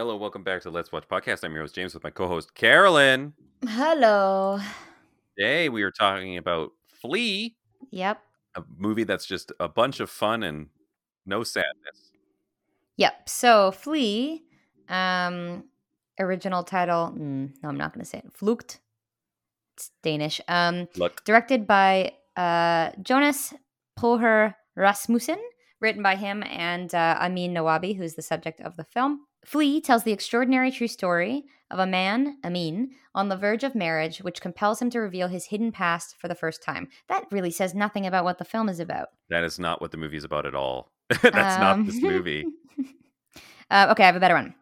Hello, welcome back to Let's Watch Podcast. I'm your host, James, with my co host, Carolyn. Hello. Today, we are talking about Flee. Yep. a movie that's just a bunch of fun and no sadness. Yep. So Flee, um, original title. Mm, no, I'm not going to say it. Flucht. It's Danish. Um, Look, directed by uh, Jonas Poher Rasmussen, written by him and uh, Amin Nawabi, who's the subject of the film. Flee tells the extraordinary true story of a man, Amin, on the verge of marriage, which compels him to reveal his hidden past for the first time. That really says nothing about what the film is about. that is not what the movie is about at all. that's not Um, this movie. uh, okay, I have a better one.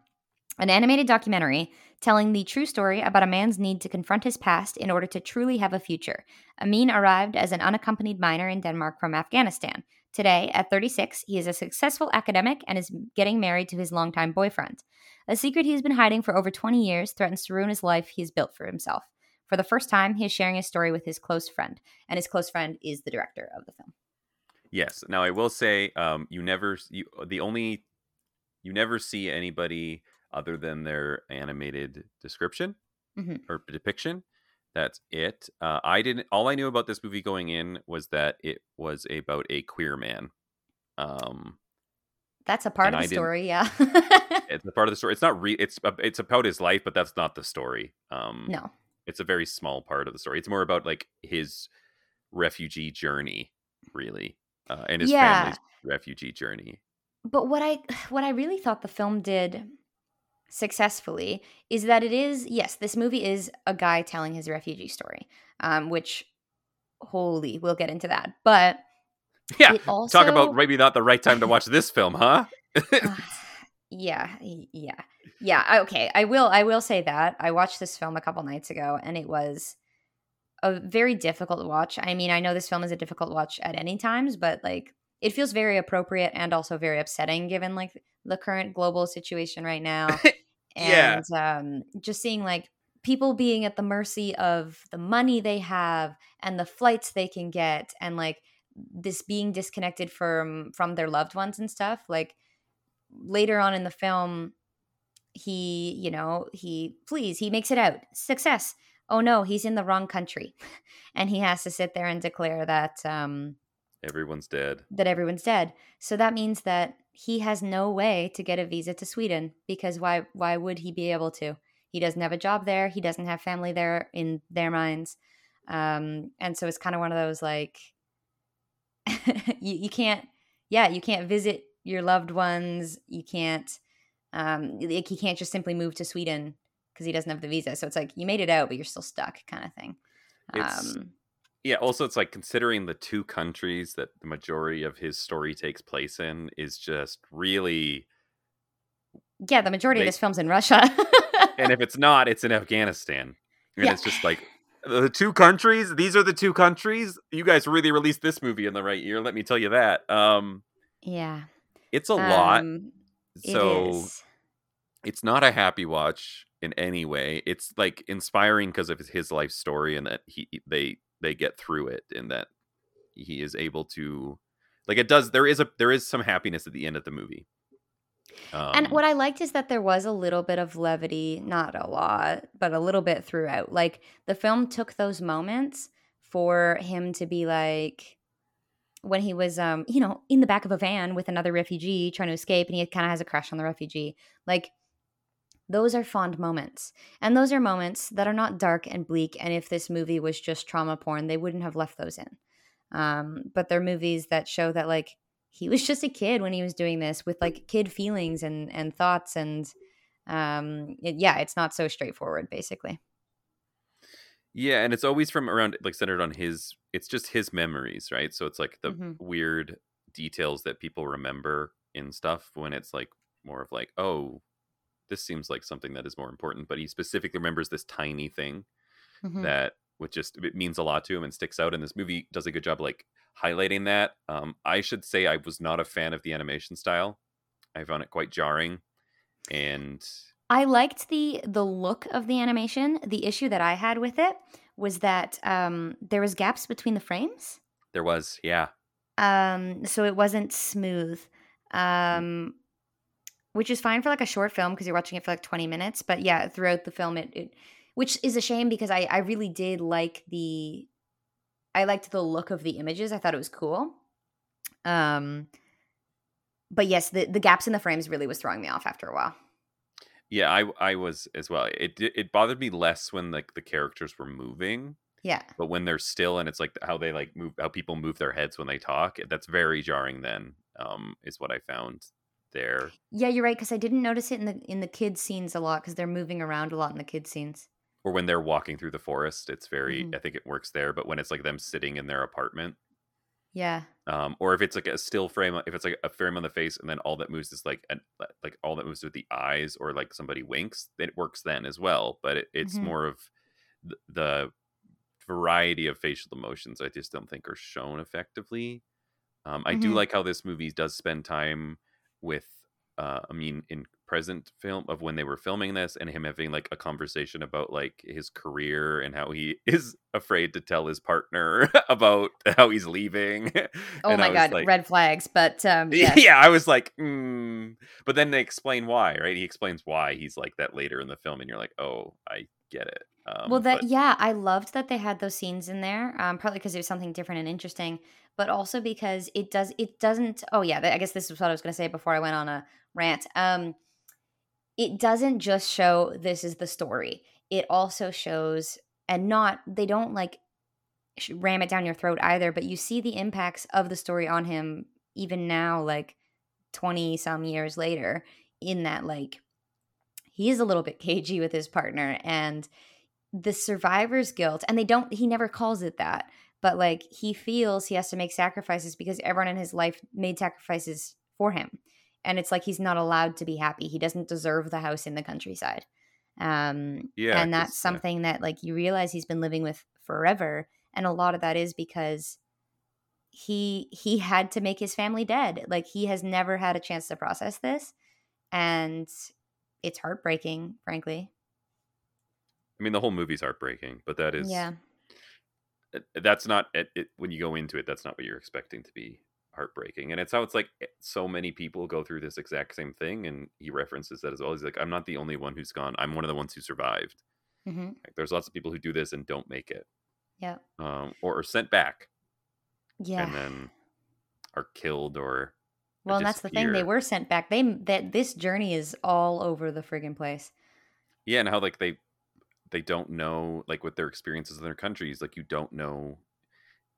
An animated documentary telling the true story about a man's need to confront his past in order to truly have a future. Amin arrived as an unaccompanied minor in Denmark from Afghanistan. Today, at 36, he is a successful academic and is getting married to his longtime boyfriend. A secret he has been hiding for over 20 years threatens to ruin his life he has built for himself. For the first time, he is sharing his story with his close friend, and his close friend is the director of the film. Yes. Now, I will say, um, you never, you, the only, you never see anybody other than their animated description Mhm. or depiction. That's it. Uh, I didn't. All I knew about this movie going in was that it was about a queer man. Um, That's a part of the story, yeah. it's a part of the story. It's not re. It's it's about his life, but that's not the story. Um, no. it's a very small part of the story. It's more about like his refugee journey, really, uh, and his Yeah. family's refugee journey. but what i what i really thought the film did successfully is that it is yes this movie is a guy telling his refugee story um which holy we'll get into that. But Yeah, also talk about maybe not the right time to watch this film, huh? yeah yeah yeah okay i will i will say that. I watched this film a couple nights ago and it was a very difficult watch. I mean i know this film is a difficult watch at any times but like it feels very appropriate and also very upsetting given like the current global situation right now Yeah. and um just seeing like people being at the mercy of the money they have and the flights they can get and like this being disconnected from from their loved ones and stuff like later on in the film he you know he please he makes it out success oh no he's in the wrong country and he has to sit there and declare that um Everyone's dead. that everyone's dead. So that means that he has no way to get a visa to sweden because why why would he be able to? He doesn't have a job there. He doesn't have family there in their minds. Um and so it's kind of one of those like you, you can't yeah you can't visit your loved ones. You can't um like he can't just simply move to sweden because he doesn't have the visa. So it's like you made it out but you're still stuck kind of thing. It's- um Yeah. Also, it's like considering the two countries that the majority of his story takes place in is just really. yeah the majority They- of this film's in russia And if it's not, it's in Afghanistan, and Yeah. it's just like the two countries. These are the two countries. You guys really released this movie in the right year. Let me tell you that. Um, yeah it's a lot. Um, it So it's not a happy watch in any way. It's like inspiring because of his life story and that he they they get through it and that he is able to like it does there is a there is some happiness at the end of the movie. Um, and what I liked is that there was a little bit of levity, not a lot, but a little bit throughout. Like the film took those moments for him to be like when he was um, you know, in the back of a van with another refugee trying to escape and he kind of has a crush on the refugee. Like those are fond moments. And those are moments that are not dark and bleak and if this movie was just trauma porn, they wouldn't have left those in. Um, but they're movies that show that like he was just a kid when he was doing this with like kid feelings and and thoughts and um it, yeah it's not so straightforward basically yeah, and it's always from around like centered on his it's just his memories, right? So it's like the Mhm. weird details that people remember in stuff when it's like more of like, oh, this seems like something that is more important, but he specifically remembers this tiny thing Mhm. that which just it means a lot to him and sticks out and this movie does a good job like highlighting that. Um i should say i was not a fan of the animation style. I found it quite jarring and i liked the the look of the animation. The issue that i had with it was that um there was gaps between the frames. There was yeah. Um so it wasn't smooth. Um which is fine for like a short film because you're watching it for like 20 minutes. But yeah, throughout the film, it, it which is a shame because I I really did like the I liked the look of the images. I thought it was cool. Um, but yes, the the gaps in the frames really was throwing me off after a while. Yeah, I I was as well. It it bothered me less when like the characters were moving. Yeah. But when they're still and it's like how they like move how people move their heads when they talk, that's very jarring then. Um is what I found there. Yeah, you're right cuz I didn't notice it in the in the kids scenes a lot cuz they're moving around a lot in the kids scenes. Or when they're walking through the forest, it's very mm-hmm. I think it works there, but when it's like them sitting in their apartment, yeah. Um, or if it's like a still frame, if it's like a frame on the face, and then all that moves is like an, like all that moves with the eyes, or like somebody winks, it works then as well. But it, it's mm-hmm. more of the, the, variety of facial emotions. I just don't think are shown effectively. Um, I mm-hmm. do like how this movie does spend time with. Uh, I mean, in present film of when they were filming this and him having like a conversation about like his career and how he is afraid to tell his partner about how he's leaving. Oh my god, like, red flags. But um yes. yeah, I was like, mm. but then they explain why, right? He explains why he's like that later in the film, and you're like, oh, I get it. Um, well, that but... yeah, I loved that they had those scenes in there. Um, partly because it was something different and interesting, but also because it does it doesn't. Oh yeah, I guess this is what I was going to say before I went on a rant. Um, it doesn't just show this is the story. It also shows, and not, they don't like ram it down your throat either, but you see the impacts of the story on him even now, like 20 some years later, in that, like, he is a little bit cagey with his partner and the survivor's guilt. And they don't, he never calls it that, but like, he feels he has to make sacrifices because everyone in his life made sacrifices for him and it's like he's not allowed to be happy. He doesn't deserve the house in the countryside. Um, yeah, and that's something yeah. that like you realize he's been living with forever, and a lot of that is because he he had to make his family dead. Like he has never had a chance to process this, and it's heartbreaking, frankly. I mean, the whole movie's heartbreaking, but that is yeah. That's not it, it when you go into it. That's not what you're expecting to be heartbreaking. And it's how it's like eh, so many people go through this exact same thing. And he references that as well. He's like, I'm not the only one who's gone. I'm one of the ones who survived. Mm-hmm. Like, there's lots of people who do this and don't make it. Yeah. Um, or are sent back. Yeah. And then are killed or. Well, and that's the thing. They were sent back. They that this journey is all over the friggin' place. Yeah, and how like they they don't know like what their experiences in their countries. Like you don't know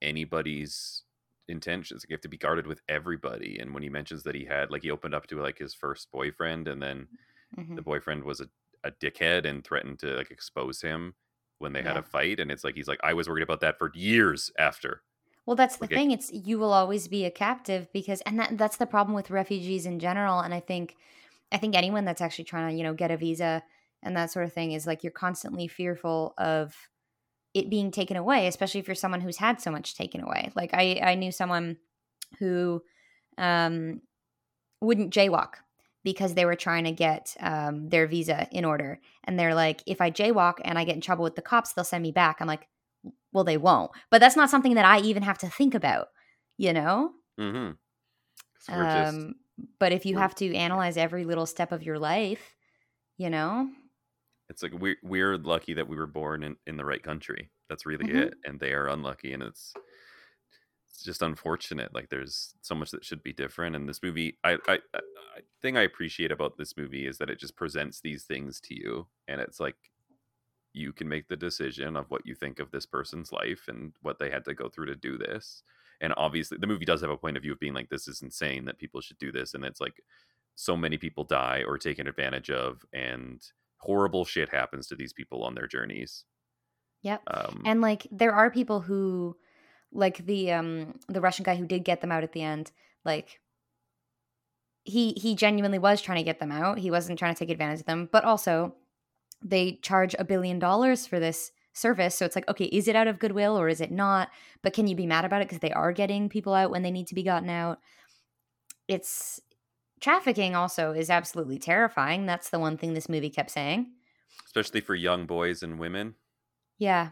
anybody's intentions. Like, you have to be guarded with everybody. And when he mentions that he had, like, he opened up to like his first boyfriend, and then mm-hmm. the boyfriend was a, a dickhead and threatened to like expose him when they yeah. had a fight. And it's like he's like, I was worried about that for years after. Well, that's the like, thing. It's you will always be a captive because, and that that's the problem with refugees in general. And I think, I think anyone that's actually trying to, you know, get a visa and that sort of thing is like you're constantly fearful of it being taken away, especially if you're someone who's had so much taken away. Like I, I knew someone who um, wouldn't jaywalk because they were trying to get um, their visa in order. And they're like, if I jaywalk and I get in trouble with the cops, they'll send me back. I'm like, well, they won't. But that's not something that I even have to think about, you know? Mm-hmm. Um, just, but if you have to analyze every little step of your life, you know, it's like we're we're lucky that we were born in, in the right country. That's really mm-hmm. it. And they are unlucky and it's it's just unfortunate. Like there's so much that should be different. And this movie I I, I thing I appreciate about this movie is that it just presents these things to you and it's like you can make the decision of what you think of this person's life and what they had to go through to do this. And obviously the movie does have a point of view of being like this is insane that people should do this and it's like so many people die or taken advantage of and horrible shit happens to these people on their journeys. Yep. Um, and like there are people who like the um the Russian guy who did get them out at the end, like he he genuinely was trying to get them out. He wasn't trying to take advantage of them, but also they charge a billion dollars for this service. So it's like, okay, is it out of goodwill or is it not? But can you be mad about it because they are getting people out when they need to be gotten out? It's trafficking also is absolutely terrifying. That's the one thing this movie kept saying. Especially for young boys and women. Yeah.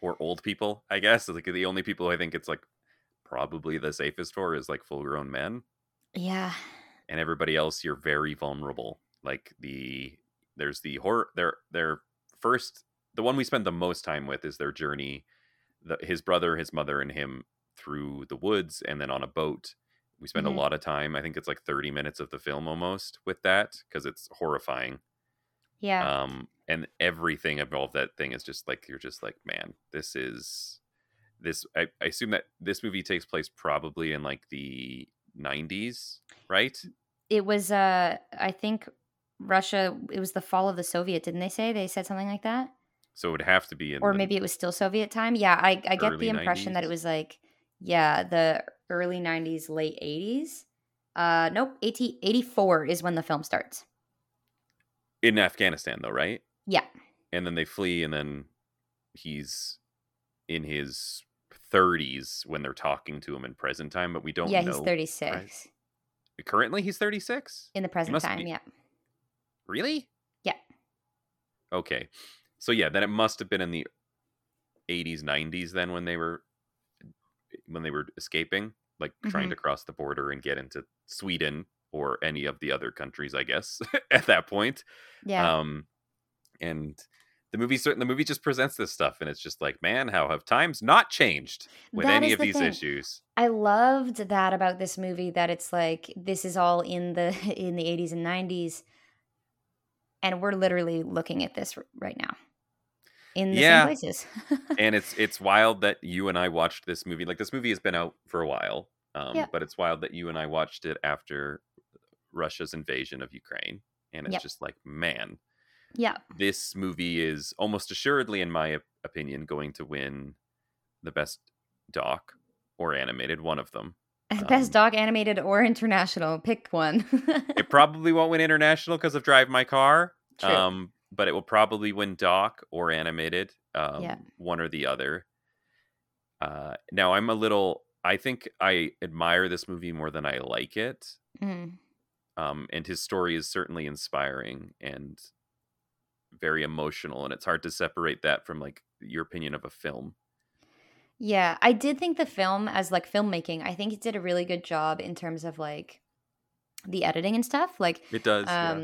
Or old people, I guess. Like the only people I think it's like probably the safest for is like full grown men. Yeah. and everybody else you're very vulnerable. Like the there's the horror their their first the one we spend the most time with is their journey the, his brother his mother and him through the woods and then on a boat we spend Mhm. a lot of time i think it's like 30 minutes of the film almost with that because it's horrifying Yeah. um and everything involved that thing is just like you're just like man this is this I, I assume that this movie takes place probably in like the 90s right it was uh I think Russia it was the fall of the Soviet, didn't they say? They said something like that? so it would have to be in Or maybe it was still Soviet time. Yeah, I I get the impression that it was like yeah, the early 90s, late 80s. Uh nope, 80, 84 is when the film starts. in afghanistan though right Yeah. and then they flee and then he's in his 30s when they're talking to him in present time but we don't know. yeah, know he's 36 currently he's 36 in the present time, be- yeah. really Yeah. okay so yeah then it must have been in the 80s 90s then when they were when they were escaping like trying Mhm. to cross the border and get into sweden or any of the other countries i guess at that point Yeah. um and the movie certain the movie just presents this stuff and it's just like man how have times not changed with That any of the these thing. issues I loved that about this movie that it's like this is all in the in the 80s and 90s and we're literally looking at this right now in the Yeah. same places. and it's it's wild that you and i watched this movie like this movie has been out for a while um Yeah. but it's wild that you and i watched it after russia's invasion of ukraine and it's Yep. just like man yeah. this movie is almost assuredly in my opinion going to win the best doc or animated one of them Best Um, dog animated or international, pick one. it probably won't win international because of drive my car True. um but it will probably win doc or animated um Yeah. one or the other uh now i'm a little i think i admire this movie more than i like it Mhm. um and his story is certainly inspiring and very emotional and it's hard to separate that from like your opinion of a film Yeah, I did think the film as like filmmaking, I think it did a really good job in terms of like the editing and stuff. Like it does yeah.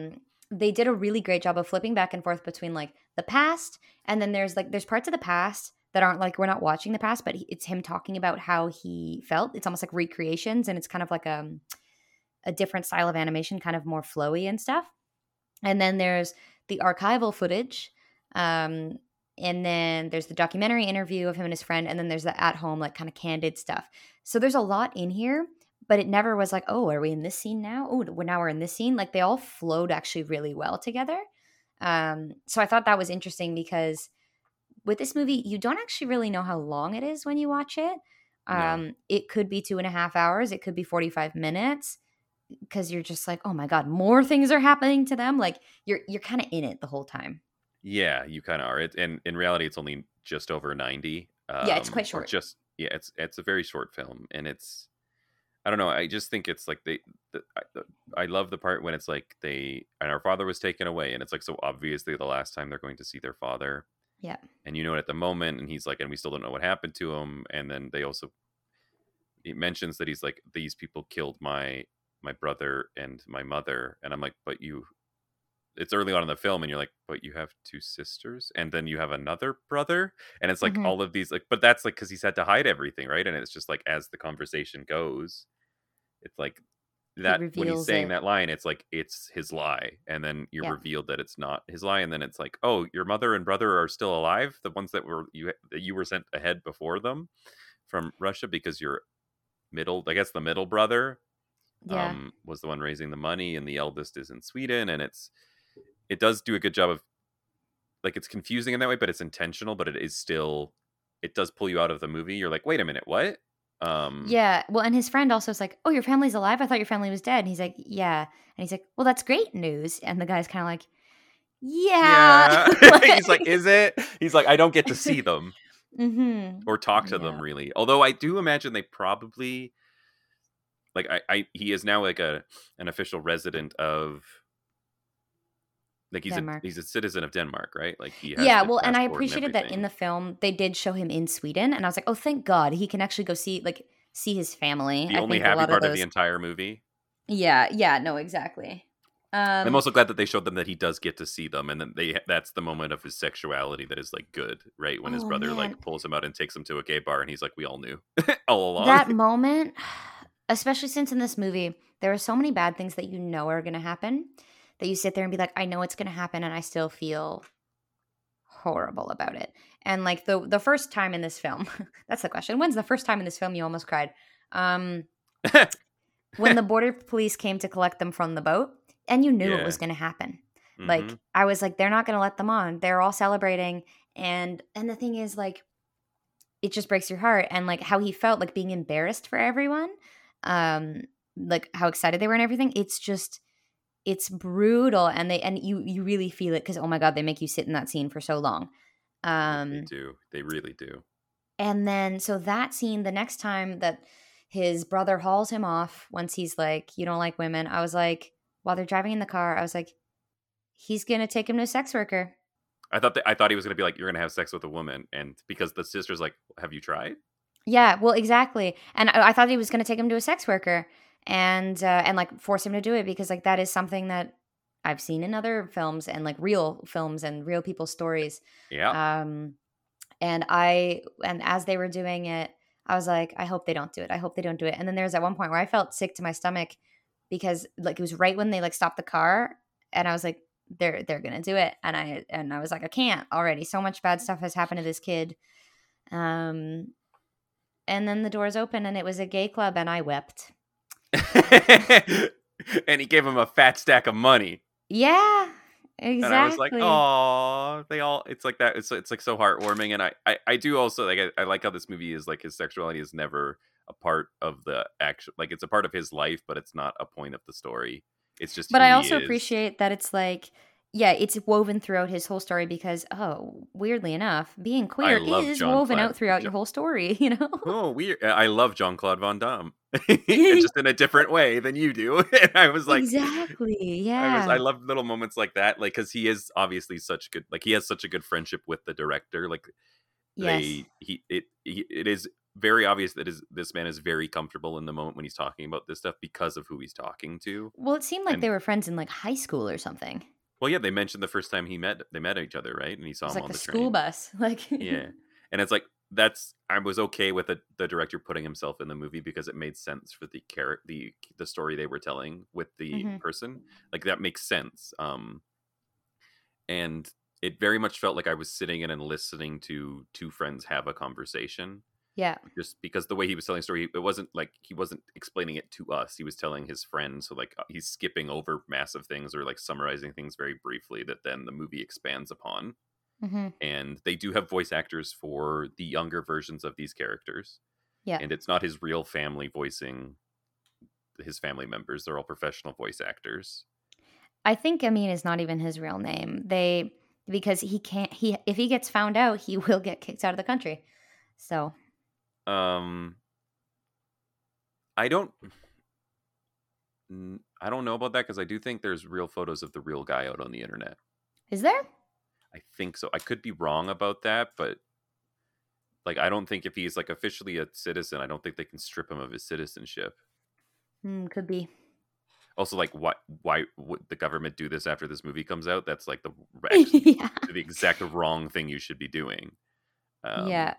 They did a really great job of flipping back and forth between like the past and then there's like there's parts of the past that aren't like we're not watching the past but it's him talking about how he felt. It's almost like recreations and it's kind of like um a different style of animation kind of more flowy and stuff. And then there's the archival footage um and then there's the documentary interview of him and his friend and then there's the at home like kind of candid stuff. So there's a lot in here but it never was like, oh, are we in this scene now? Oh, now we're in this scene. Like they all flowed actually really well together. Um, so I thought that was interesting because with this movie, you don't actually really know how long it is when you watch it. No. Um, it could be two and a half hours. It could be forty five minutes because you're just like, oh my god, more things are happening to them. Like you're you're kind of in it the whole time. Yeah, you kind of are. It, and in reality, it's only just over ninety. Um, Yeah, it's quite short. Just yeah, it's it's a very short film, and it's I don't know. I just think it's like they. The, I, the, I love the part when it's like they and our father was taken away, and it's like so obviously the last time they're going to see their father. Yeah. And you know it at the moment, and he's like, and we still don't know what happened to him. And then they also he mentions that he's like, these people killed my my brother and my mother, and I'm like, but you it's early on in the film and you're like but you have two sisters and then you have another brother and it's like Mhm. all of these like but that's like because he's had to hide everything right and it's just like as the conversation goes it's like that when he's saying it. that line it's like it's his lie and then you're Yeah. revealed that it's not his lie and then it's like oh your mother and brother are still alive the ones that were you that you were sent ahead before them from russia because you're middle i guess the middle brother Yeah. um, was the one raising the money, and the eldest is in Sweden, and it's it does do a good job of like it's confusing in that way, but it's intentional, but it is still it does pull you out of the movie. You're like, wait a minute, what? Um, Yeah. Well, and his friend also is like, "Oh, your family's alive. I thought your family was dead." And he's like, "Yeah." And he's like, "Well, that's great news." And the guy's kind of like, "Yeah." yeah. He's like, is it? He's like, I don't get to see them mm-hmm. or talk to them really. Although I do imagine they probably like I, I he is now like a an official resident of like he's Denmark. a he's a citizen of Denmark, right? Like he has Yeah. Well, and I appreciated that in the film they did show him in Sweden, and I was like, "Oh, thank God, he can actually go see like see his family." the I only think a happy part of of, the entire movie. Yeah, yeah, no, exactly. Um, I'm also glad that they showed them that he does get to see them, and then they that's the moment of his sexuality that is like good, right? When his Oh, brother man. like pulls him out and takes him to a gay bar, and he's like, "We all knew all along." that moment, especially since in this movie there are so many bad things that you know are going to happen, that you sit there and be like, I know it's going to happen, and I still feel horrible about it. And like the the first time in this film, that's the question. When's the first time in this film you almost cried? Um, when the border police came to collect them from the boat, and you knew Yeah. it was going to happen. like Mhm. i was like they're not going to let them on they're all celebrating and and the thing is like it just breaks your heart and like how he felt like being embarrassed for everyone um like how excited they were and everything it's just it's brutal and they and you you really feel it because oh my god they make you sit in that scene for so long they um do, they really do. and then so that scene the next time that his brother hauls him off once he's like you don't like women i was like while they're driving in the car i was like he's gonna take him to a sex worker I thought that I thought he was gonna be like, "You're gonna have sex with a woman," and because the sister's like, "Have you tried?" Yeah, well, exactly. And I, I thought he was going to take him to a sex worker and uh, and like force him to do it because like that is something that I've seen in other films and like real films and real people's stories. Yeah, Um, and I and as they were doing it, I was like, I hope they don't do it. I hope they don't do it. And then there was at one point where I felt sick to my stomach because like it was right when they like stopped the car, and I was like, they're they're gonna do it. And I and I was like, I can't already. So much bad stuff has happened to this kid. Um, and then the doors open and it was a gay club, and I wept. and he gave him a fat stack of money, Yeah, exactly. and I was like, "Oh, they all." It's like that. It's it's like so heartwarming, and I I, I do also like I, I like how this movie is like his sexuality is never a part of the action. Like it's a part of his life, but it's not a point of the story. It's just. But I also is. appreciate that it's like, yeah, it's woven throughout his whole story because, oh, weirdly enough, being queer is woven out throughout your whole story, you know? Oh, weird. Uh, I love Jean Claude Van Damme, just in a different way than you do. and I was like, exactly. I Yeah. was I love little moments like that, like because he is obviously such good, like he has such a good friendship with the director. Like yes. they, he, it, he, it is very obvious that is this man is very comfortable in the moment when he's talking about this stuff because of who he's talking to. Well, it seemed like and- they were friends in like high school or something. Well, yeah, they mentioned the first time he met they met each other, right? And he saw him like on the the school bus. Like, yeah and it's like that's i was okay with the, the director putting himself in the movie because it made sense for the character the the story they were telling with the Mhm. person like that makes sense um and it very much felt like i was sitting in and listening to two friends have a conversation yeah. just because the way he was telling the story it wasn't like he wasn't explaining it to us he was telling his friends so like uh, he's skipping over massive things or like summarizing things very briefly that then the movie expands upon hmm and they do have voice actors for the younger versions of these characters. Yeah. And it's not his real family voicing his family members. They're all professional voice actors. I think Amin is not even his real name. They, because he can't, he, if he gets found out, he will get kicked out of the country. So, Um I don't I don't know about that because I do think there's real photos of the real guy out on the internet. is there? I think so. I could be wrong about that, but like I don't think if he's like officially a citizen, I don't think they can strip him of his citizenship. Hmm, could be. also like why why would the government do this after this movie comes out that's like the actually yeah. the exact wrong thing you should be doing um, yeah.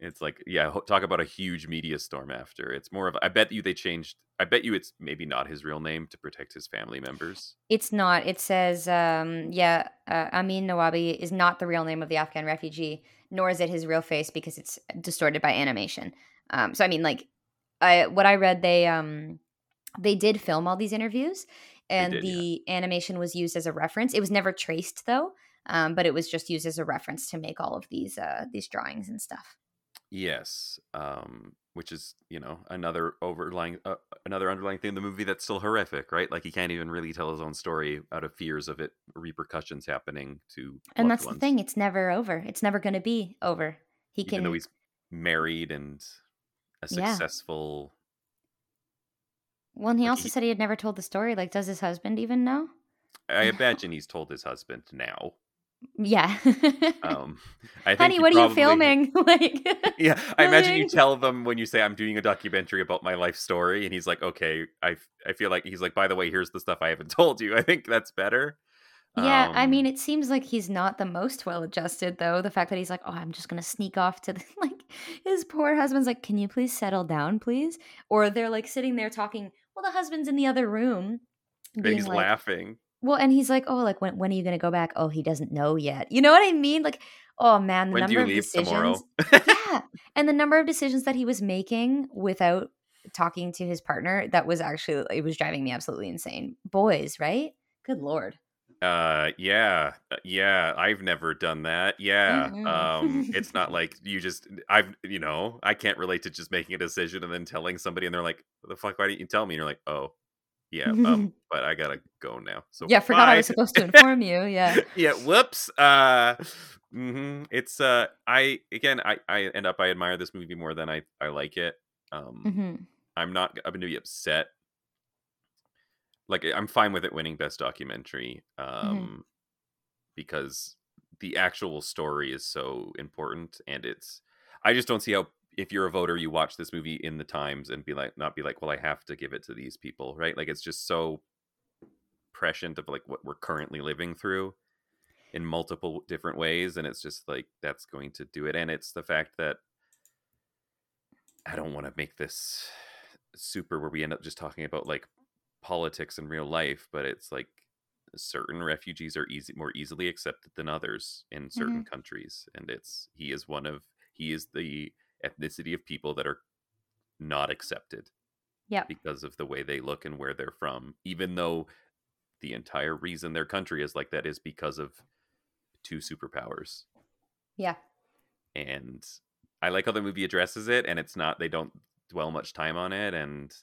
It's like yeah talk about a huge media storm after it's more of i bet you they changed i bet you it's maybe not his real name to protect his family members It's not. It says, um, yeah, uh, Amin Nawabi is not the real name of the Afghan refugee, nor is it his real face because it's distorted by animation. Um, so I mean, like, I what I read, they um, they did film all these interviews, and did, yeah. the animation was used as a reference. It was never traced though, um, but it was just used as a reference to make all of these uh, these drawings and stuff. Yes um which is you know another overlying uh, another underlying thing in the movie that's still horrific right like he can't even really tell his own story out of fears of it repercussions happening to And that's ones. the thing; it's never over. It's never going to be over. He even can. though he's married and a Yeah. successful well, and he like, also he- said he had never told the story. Like, does his husband even know? i imagine he's told his husband now Yeah. Um, I think Honey, what are you filming? like, Yeah, I imagine you tell them when you say I'm doing a documentary about my life story, and he's like, "Okay, I I feel like he's like, by the way, here's the stuff I haven't told you." I think that's better. Yeah, I Um, mean, it seems like he's not the most well adjusted, though. The fact that he's like, oh, I'm just going to sneak off to the, like, his poor husband's like, can you please settle down, please? Or they're like sitting there talking, well, the husband's in the other room. being he's like, laughing. Well, and he's like, oh, like, when, when are you going to go back? Oh, he doesn't know yet. You know what I mean? Like, oh, man, the When number of decisions. yeah. And the number of decisions that he was making without talking to his partner, that was actually, it was driving me absolutely insane. Boys, right? Good Lord. Uh, yeah, uh, yeah. I've never done that. Yeah. Mm-mm. Um, it's not like you just. I've, you know, I can't relate to just making a decision and then telling somebody, and they're like, the fuck? Why didn't you tell me?" And you're like, "Oh, yeah, um, but I gotta go now." So Yeah, forgot I was supposed to inform you. Yeah. yeah whoops uh hmm it's uh i again i i end up i admire this movie more than i i like it um hmm i'm not i'm gonna be upset like i'm fine with it winning best documentary Mm-hmm. um because the actual story is so important and it's i just don't see how if you're a voter you watch this movie in the times and be like not be like well i have to give it to these people right? Like it's just so prescient of like what we're currently living through in multiple different ways and it's just like that's going to do it and it's the fact that i don't want to make this super where we end up just talking about like politics in real life but it's like certain refugees are easy more easily accepted than others in certain mm-hmm. countries and it's he is one of he is the ethnicity of people that are not accepted Yeah. because of the way they look and where they're from even though the entire reason their country is like that is because of two superpowers Yeah. and i like how the movie addresses it and it's not they don't dwell much time on it and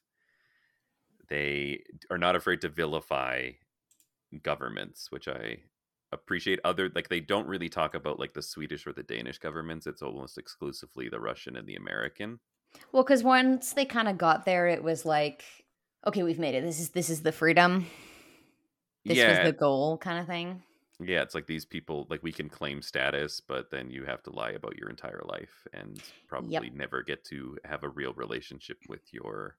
they are not afraid to vilify governments which i appreciate other like they don't really talk about like the swedish or the danish governments it's almost exclusively the russian and the american Well, because once they kind of got there, it was like, okay, we've made it. This is this is the freedom. This yeah was the goal, kind of thing. yeah it's like these people like we can claim status but then you have to lie about your entire life and probably never get to have a real relationship with your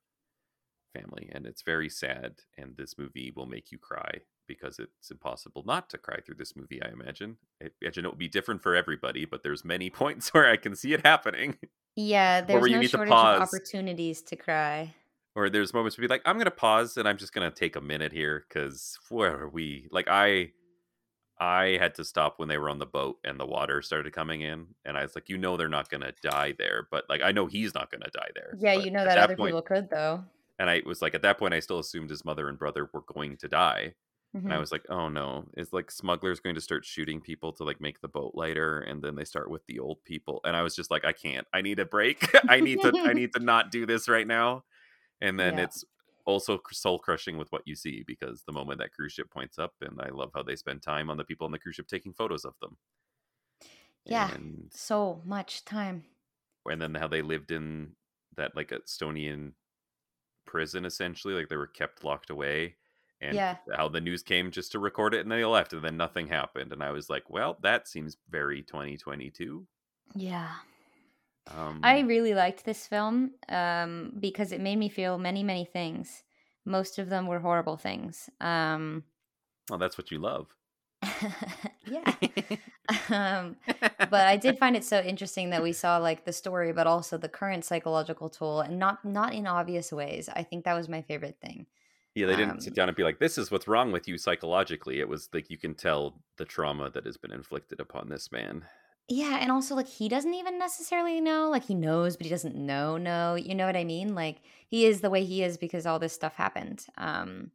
family and it's very sad and this movie will make you cry because it's impossible not to cry through this movie i imagine i imagine it will be different for everybody but there's many points where i can see it happening Yeah, there's where you no need to shortage of pause. opportunities to cry. or there's moments where be like i'm gonna pause and i'm just gonna take a minute here because where are we like i i had to stop when they were on the boat and the water started coming in and i was like you know they're not gonna die there but like i know he's not gonna die there Yeah, but you know at that, other point, people could though. and i was like at that point i still assumed his mother and brother were going to die and I Mhm. was like, oh no, is like smugglers going to start shooting people to like make the boat lighter, and then they start with the old people, and I was just like, I can't, I need a break, I need to, I need to not do this right now, and then Yeah. it's also soul crushing with what you see because the moment that cruise ship points up, and I love how they spend time on the people on the cruise ship taking photos of them, Yeah. and So much time. and then how they lived in that like Estonian prison essentially, like they were kept locked away. And Yeah. how the news came just to record it and they left and then nothing happened. And I was like, well, that seems very 2022. Yeah. Um, I really liked this film um, because it made me feel many, many things. Most of them were horrible things. Um, well, that's what you love. yeah. um, but I did find it so interesting that we saw like the story, but also the current psychological tool and not not in obvious ways. I think that was my favorite thing. Yeah, they didn't Um, sit down and be like, this is what's wrong with you psychologically. It was like you can tell the trauma that has been inflicted upon this man. Yeah, and also like he doesn't even necessarily know. Like he knows, but he doesn't know. No, you know what I mean? Like he is the way he is because all this stuff happened. Um,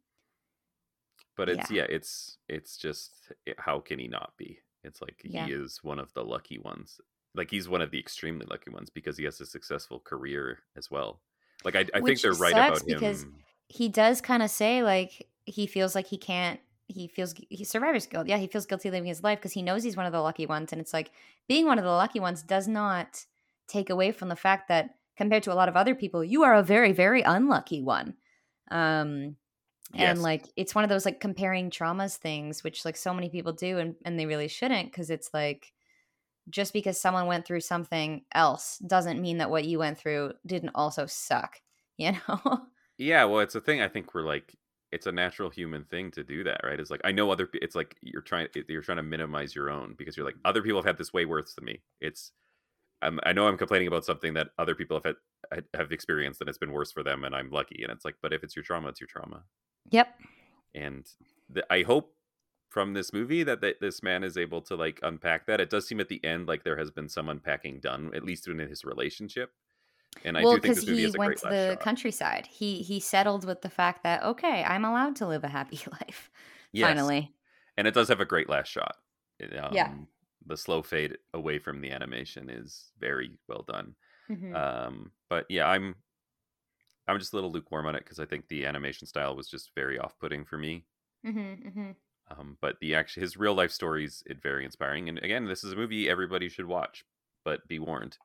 But it's, yeah, it's, it's just, it, how can he not be? It's like Yeah. he is one of the lucky ones. Like he's one of the extremely lucky ones because he has a successful career as well. Like I, I think they're right about because him. He does kind of say like he feels like he can't he feels he survivor's guilt. Yeah he feels guilty living his life because he knows he's one of the lucky ones and it's like being one of the lucky ones does not take away from the fact that compared to a lot of other people you are a very very unlucky one. Um and Yes. like it's one of those like comparing traumas things which like so many people do and, and they really shouldn't because it's like just because someone went through something else doesn't mean that what you went through didn't also suck you know Yeah, well, it's a thing. I think we're like, it's a natural human thing to do that, right? It's like I know other. It's like you're trying. You're trying to minimize your own because you're like other people have had this way worse than me. It's. I'm, I know I'm complaining about something that other people have had have experienced and it's been worse for them, and I'm lucky. And it's like, but if it's your trauma, it's your trauma. yep And the, I hope from this movie that th- this man is able to like unpack that. It does seem at the end like there has been some unpacking done, at least in his relationship. And I well do think because this movie he has a went great to last the shot. countryside he he settled with the fact that okay i'm allowed to live a happy life Yes. finally and it does have a great last shot. It, um, Yeah. the slow fade away from the animation is very well done. Mhm. Um, but yeah, I'm I'm just a little lukewarm on it because I think the animation style was just very off-putting for me. Mhm, mhm. Um, but the actual his real life stories it very inspiring. And again, this is a movie everybody should watch, but be warned,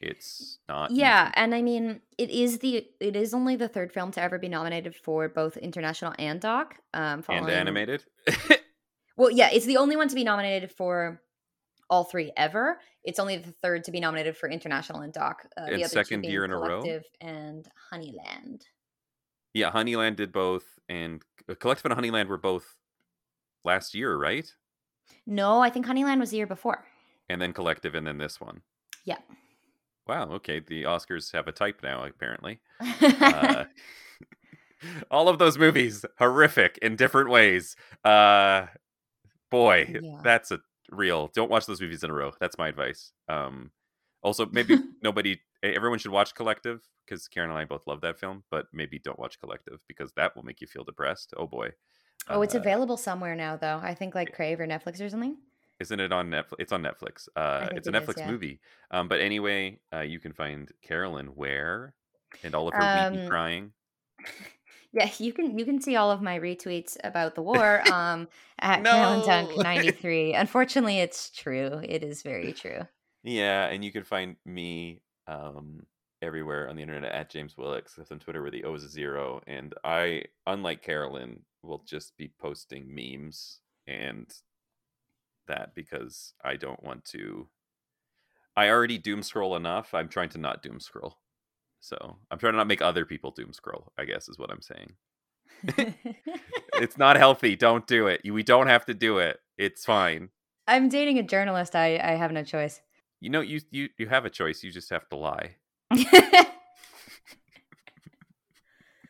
it's not. yeah easy. and i mean it is the it is only the third film to ever be nominated for both international and doc um and animated. well yeah it's the only one to be nominated for all three ever it's only the third to be nominated for international and doc uh, And the other second year in a row? and honeyland yeah, Honeyland did both, and Collective and Honeyland were both last year, right? no i think honeyland was the year before and then collective and then this one Yeah. Wow okay the oscars have a type now apparently. Uh, all of those movies horrific in different ways. Uh boy Yeah. that's a real don't watch those movies in a row that's my advice. Um also maybe nobody everyone should watch collective because karen and i both love that film but maybe don't watch collective because that will make you feel depressed oh boy. Oh it's Uh, available somewhere now though i think like crave or netflix or something Isn't it on Netflix? It's on Netflix. Uh, it's a it is, Netflix yeah. movie. Um, but anyway, uh, you can find Carolyn where and all of her weepy Um, crying. Yeah, you can you can see all of my retweets about the war um at No. Carolyn Dunk 93. Unfortunately, it's true. It is very true. Yeah, and you can find me um, everywhere on the internet at James Willix. Except on Twitter where the O is a zero. And I, unlike Carolyn, will just be posting memes and that because I don't want to. I already doom scroll enough. I'm trying to not doom scroll. So I'm trying to not make other people doom scroll, I guess is what I'm saying. It's not healthy. Don't do it. You- We don't have to do it. It's fine. I'm dating a journalist. I I have no choice. You know, you you you have a choice. You just have to lie.